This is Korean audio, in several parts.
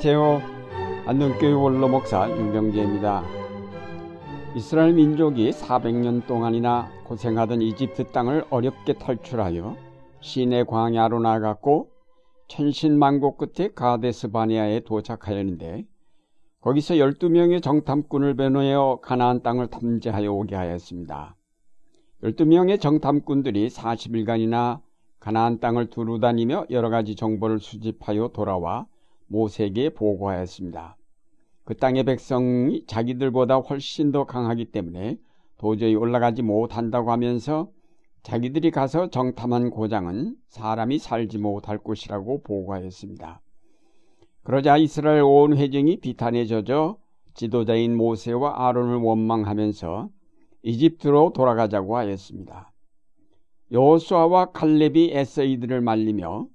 안녕하세요. 안동교회 원로 목사 윤병재입니다. 이스라엘 민족이 400년 동안이나 고생하던 이집트 땅을 어렵게 탈출하여 시내 광야로 나갔고 천신만고 끝에 가데스 바니아에 도착하였는데 거기서 12명의 정탐꾼을 변호하여 가나안 땅을 탐지하여 오게 하였습니다. 12명의 정탐꾼들이 40일간이나 가나안 땅을 두루 다니며 여러 가지 정보를 수집하여 돌아와 모세에게 보고하였습니다. 그 땅의 백성이 자기들보다 훨씬 더 강하기 때문에 도저히 올라가지 못한다고 하면서 자기들이 가서 정탐한 고장은 사람이 살지 못할 곳이라고 보고하였습니다. 그러자 이스라엘 온 회중이 비탄에 젖어 지도자인 모세와 아론을 원망하면서 이집트로 돌아가자고 하였습니다. 여호수아와 칼렙이 애써 이들을 말리며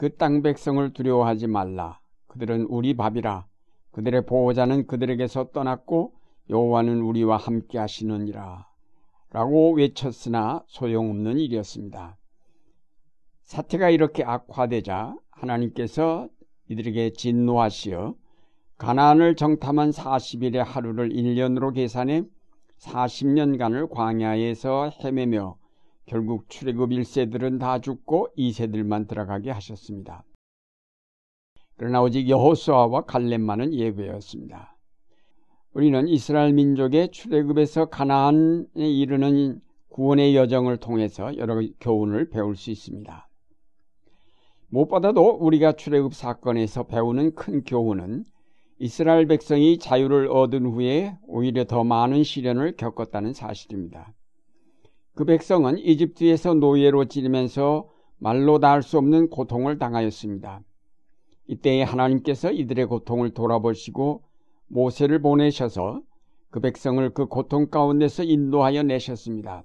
그 땅 백성을 두려워하지 말라. 그들은 우리 밥이라. 그들의 보호자는 그들에게서 떠났고 여호와는 우리와 함께 하시느니라. 라고 외쳤으나 소용없는 일이었습니다. 사태가 이렇게 악화되자 하나님께서 이들에게 진노하시어 가나안을 정탐한 40일의 하루를 1년으로 계산해 40년간을 광야에서 헤매며 결국 출애굽 1세들은 다 죽고 2세들만 들어가게 하셨습니다. 그러나 오직 여호수아와 갈렙만은 예외였습니다. 우리는 이스라엘 민족의 출애굽에서 가나안에 이르는 구원의 여정을 통해서 여러 교훈을 배울 수 있습니다. 무엇보다도 우리가 출애굽 사건에서 배우는 큰 교훈은 이스라엘 백성이 자유를 얻은 후에 오히려 더 많은 시련을 겪었다는 사실입니다. 그 백성은 이집트에서 노예로 지내면서 말로 다할수 없는 고통을 당하였습니다. 이때에 하나님께서 이들의 고통을 돌아보시고 모세를 보내셔서 그 백성을 그 고통 가운데서 인도하여 내셨습니다.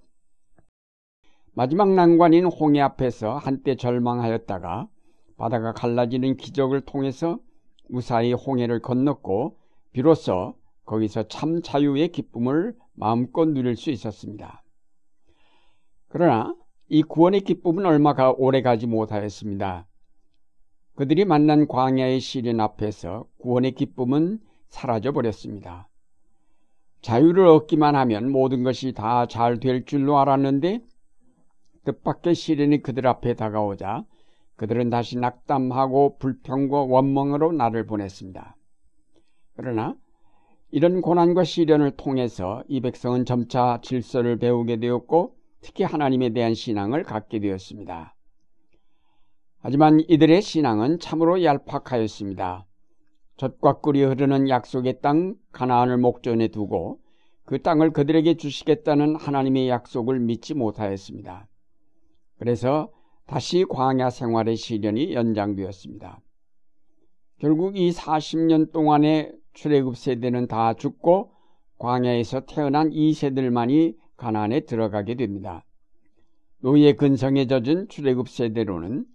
마지막 난관인 홍해 앞에서 한때 절망하였다가 바다가 갈라지는 기적을 통해서 무사히 홍해를 건넜고 비로소 거기서 참 자유의 기쁨을 마음껏 누릴 수 있었습니다. 그러나 이 구원의 기쁨은 얼마가 오래 가지 못하였습니다. 그들이 만난 광야의 시련 앞에서 구원의 기쁨은 사라져 버렸습니다. 자유를 얻기만 하면 모든 것이 다 잘 될 줄로 알았는데 뜻밖의 시련이 그들 앞에 다가오자 그들은 다시 낙담하고 불평과 원망으로 나를 보냈습니다. 그러나 이런 고난과 시련을 통해서 이 백성은 점차 질서를 배우게 되었고 특히 하나님에 대한 신앙을 갖게 되었습니다. 하지만 이들의 신앙은 참으로 얄팍하였습니다. 젖과 꿀이 흐르는 약속의 땅 가나안을 목전에 두고 그 땅을 그들에게 주시겠다는 하나님의 약속을 믿지 못하였습니다. 그래서 다시 광야 생활의 시련이 연장되었습니다. 결국 이 40년 동안의 출애굽 세대는 다 죽고 광야에서 태어난 이 세들만이 가나안에 들어가게 됩니다. 노예 근성에 젖은 출애굽 세대로는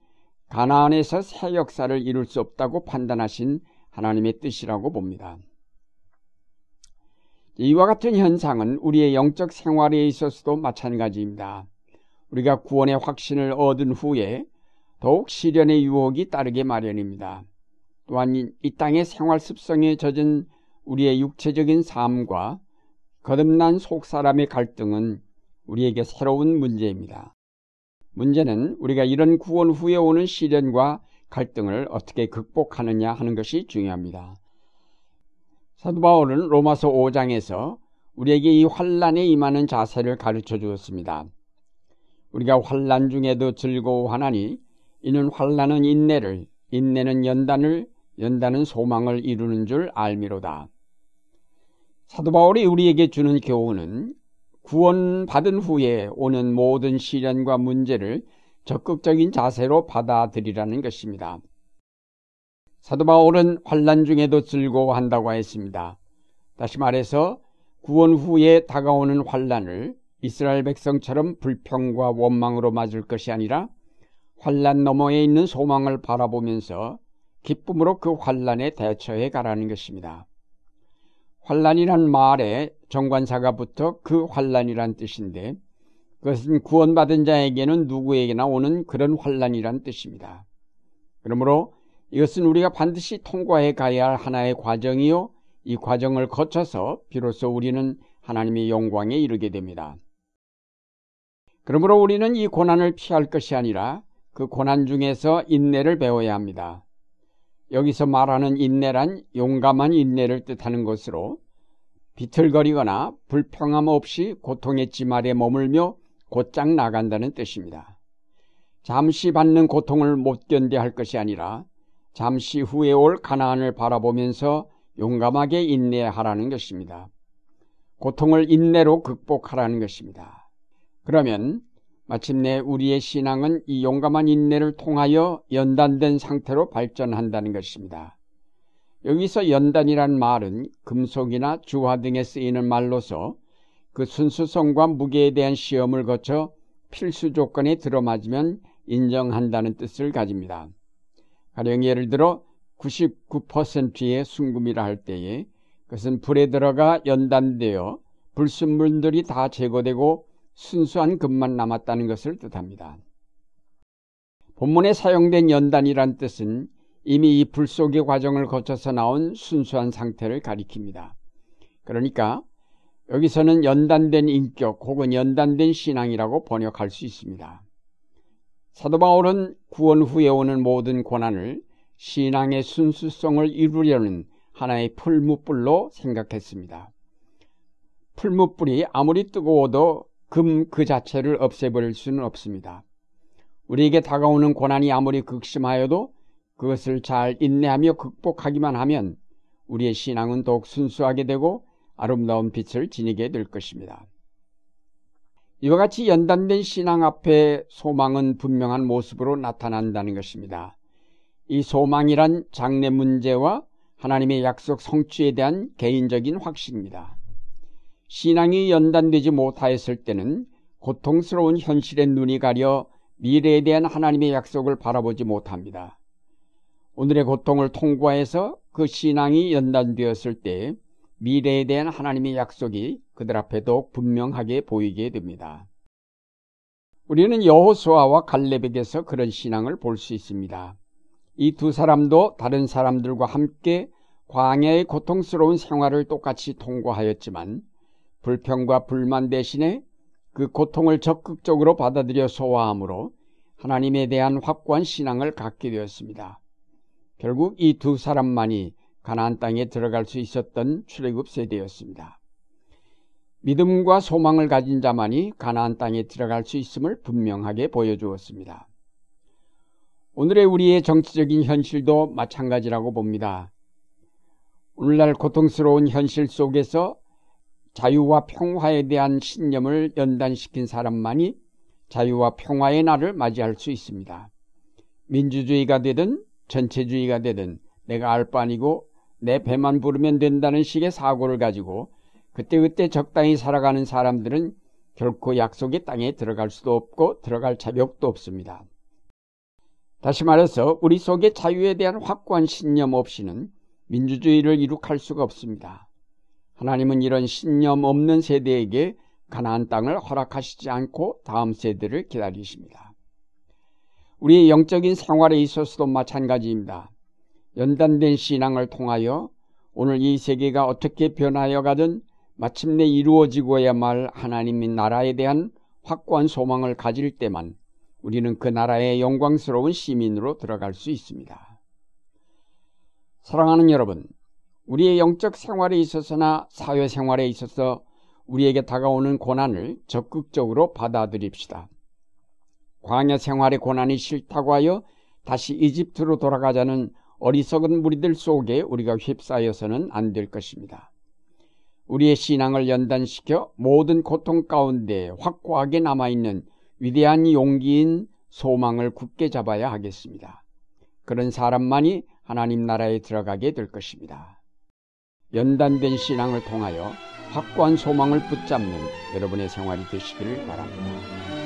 가나안에서 새 역사를 이룰 수 없다고 판단하신 하나님의 뜻이라고 봅니다. 이와 같은 현상은 우리의 영적 생활에 있어서도 마찬가지입니다. 우리가 구원의 확신을 얻은 후에 더욱 시련의 유혹이 따르게 마련입니다. 또한 이 땅의 생활 습성에 젖은 우리의 육체적인 삶과 거듭난 속사람의 갈등은 우리에게 새로운 문제입니다. 문제는 우리가 이런 구원 후에 오는 시련과 갈등을 어떻게 극복하느냐 하는 것이 중요합니다. 사도 바울은 로마서 5장에서 우리에게 이 환란에 임하는 자세를 가르쳐 주었습니다. 우리가 환란 중에도 즐거워하나니 이는 환란은 인내를 인내는 연단을 연단은 소망을 이루는 줄 알미로다. 사도 바울이 우리에게 주는 교훈은 구원받은 후에 오는 모든 시련과 문제를 적극적인 자세로 받아들이라는 것입니다. 사도 바울은 환란 중에도 즐거워한다고 했습니다. 다시 말해서 구원 후에 다가오는 환란을 이스라엘 백성처럼 불평과 원망으로 맞을 것이 아니라 환란 너머에 있는 소망을 바라보면서 기쁨으로 그 환란에 대처해 가라는 것입니다. 환란이란 말에 정관사가 붙어 그 환란이란 뜻인데 그것은 구원받은 자에게는 누구에게나 오는 그런 환란이란 뜻입니다. 그러므로 이것은 우리가 반드시 통과해 가야 할 하나의 과정이요. 이 과정을 거쳐서 비로소 우리는 하나님의 영광에 이르게 됩니다. 그러므로 우리는 이 고난을 피할 것이 아니라 그 고난 중에서 인내를 배워야 합니다. 여기서 말하는 인내란 용감한 인내를 뜻하는 것으로 비틀거리거나 불평함 없이 고통의 찜 아래 머물며 곧장 나간다는 뜻입니다. 잠시 받는 고통을 못 견뎌 할 것이 아니라 잠시 후에 올 가나안을 바라보면서 용감하게 인내하라는 것입니다. 고통을 인내로 극복하라는 것입니다. 그러면 마침내 우리의 신앙은 이 용감한 인내를 통하여 연단된 상태로 발전한다는 것입니다. 여기서 연단이란 말은 금속이나 주화 등에 쓰이는 말로서 그 순수성과 무게에 대한 시험을 거쳐 필수 조건에 들어맞으면 인정한다는 뜻을 가집니다. 가령 예를 들어 99%의 순금이라 할 때에 그것은 불에 들어가 연단되어 불순물들이 다 제거되고 순수한 금만 남았다는 것을 뜻합니다. 본문에 사용된 연단이란 뜻은 이미 이 불 속의 과정을 거쳐서 나온 순수한 상태를 가리킵니다. 그러니까 여기서는 연단된 인격 혹은 연단된 신앙이라고 번역할 수 있습니다. 사도 바울은 구원 후에 오는 모든 고난을 신앙의 순수성을 이루려는 하나의 풀무불로 생각했습니다. 풀무불이 아무리 뜨거워도 금 그 자체를 없애버릴 수는 없습니다. 우리에게 다가오는 고난이 아무리 극심하여도 그것을 잘 인내하며 극복하기만 하면 우리의 신앙은 더욱 순수하게 되고 아름다운 빛을 지니게 될 것입니다. 이와 같이 연단된 신앙 앞에 소망은 분명한 모습으로 나타난다는 것입니다. 이 소망이란 장래 문제와 하나님의 약속 성취에 대한 개인적인 확신입니다. 신앙이 연단되지 못하였을 때는 고통스러운 현실의 눈이 가려 미래에 대한 하나님의 약속을 바라보지 못합니다. 오늘의 고통을 통과해서 그 신앙이 연단되었을 때 미래에 대한 하나님의 약속이 그들 앞에 도 분명하게 보이게 됩니다. 우리는 여호수아와 갈렙에게서 그런 신앙을 볼 수 있습니다. 이 두 사람도 다른 사람들과 함께 광야의 고통스러운 생활을 똑같이 통과하였지만 불평과 불만 대신에 그 고통을 적극적으로 받아들여 소화함으로 하나님에 대한 확고한 신앙을 갖게 되었습니다. 결국 이 두 사람만이 가나안 땅에 들어갈 수 있었던 출애굽 세대였습니다. 믿음과 소망을 가진 자만이 가나안 땅에 들어갈 수 있음을 분명하게 보여주었습니다. 오늘의 우리의 정치적인 현실도 마찬가지라고 봅니다. 오늘날 고통스러운 현실 속에서 자유와 평화에 대한 신념을 연단시킨 사람만이 자유와 평화의 날을 맞이할 수 있습니다. 민주주의가 되든 전체주의가 되든 내가 알 바 아니고 내 배만 부르면 된다는 식의 사고를 가지고 그때그때 적당히 살아가는 사람들은 결코 약속의 땅에 들어갈 수도 없고 들어갈 자격도 없습니다. 다시 말해서 우리 속에 자유에 대한 확고한 신념 없이는 민주주의를 이룩할 수가 없습니다. 하나님은 이런 신념 없는 세대에게 가나안 땅을 허락하시지 않고 다음 세대를 기다리십니다. 우리의 영적인 생활에 있어서도 마찬가지입니다. 연단된 신앙을 통하여 오늘 이 세계가 어떻게 변하여 가든 마침내 이루어지고야 말 하나님의 나라에 대한 확고한 소망을 가질 때만 우리는 그 나라의 영광스러운 시민으로 들어갈 수 있습니다. 사랑하는 여러분, 우리의 영적 생활에 있어서나 사회 생활에 있어서 우리에게 다가오는 고난을 적극적으로 받아들입시다. 광야 생활의 고난이 싫다고 하여 다시 이집트로 돌아가자는 어리석은 무리들 속에 우리가 휩싸여서는 안 될 것입니다. 우리의 신앙을 연단시켜 모든 고통 가운데 확고하게 남아있는 위대한 용기인 소망을 굳게 잡아야 하겠습니다. 그런 사람만이 하나님 나라에 들어가게 될 것입니다. 연단된 신앙을 통하여 확고한 소망을 붙잡는 여러분의 생활이 되시기를 바랍니다.